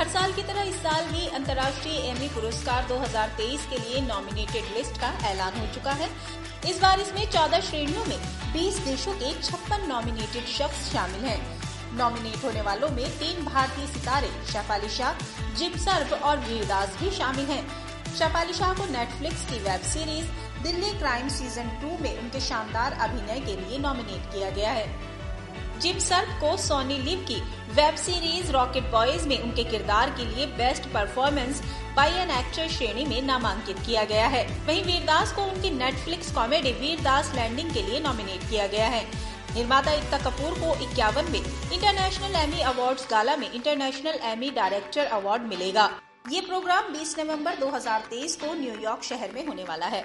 हर साल की तरह इस साल भी अंतर्राष्ट्रीय एमी पुरस्कार 2023 के लिए नॉमिनेटेड लिस्ट का ऐलान हो चुका है इस बार इसमें 14 श्रेणियों में 20 देशों के छप्पन नॉमिनेटेड शख्स शामिल हैं। नॉमिनेट होने वालों में तीन भारतीय सितारे, शफाली शाह, जिम सर्ब और वीरदास भी शामिल हैं। शफाली शाह को नेटफ्लिक्स की web series Delhi crime season two में उनके शानदार अभिनय के लिए नॉमिनेट किया गया है जिम सर्प को सोनी लिव की वेब सीरीज़ रॉकेट बॉयज़ में उनके किरदार के लिए best performance by an actor श्रेणी में नामांकित किया गया है। वहीं वीरदास को उनकी नेटफ्लिक्स कॉमेडी वीरदास लैंडिंग के लिए नॉमिनेट किया गया है। निर्माता एकता कपूर को इक्यावन में इंटरनेशनल एमी अवार्ड्स गाला में इंटरनेशनल एमी डायरेक्टर अवार्ड मिलेगा। ये प्रोग्राम 20 नवंबर 2023 को न्यूयॉर्क शहर में होने वाला है।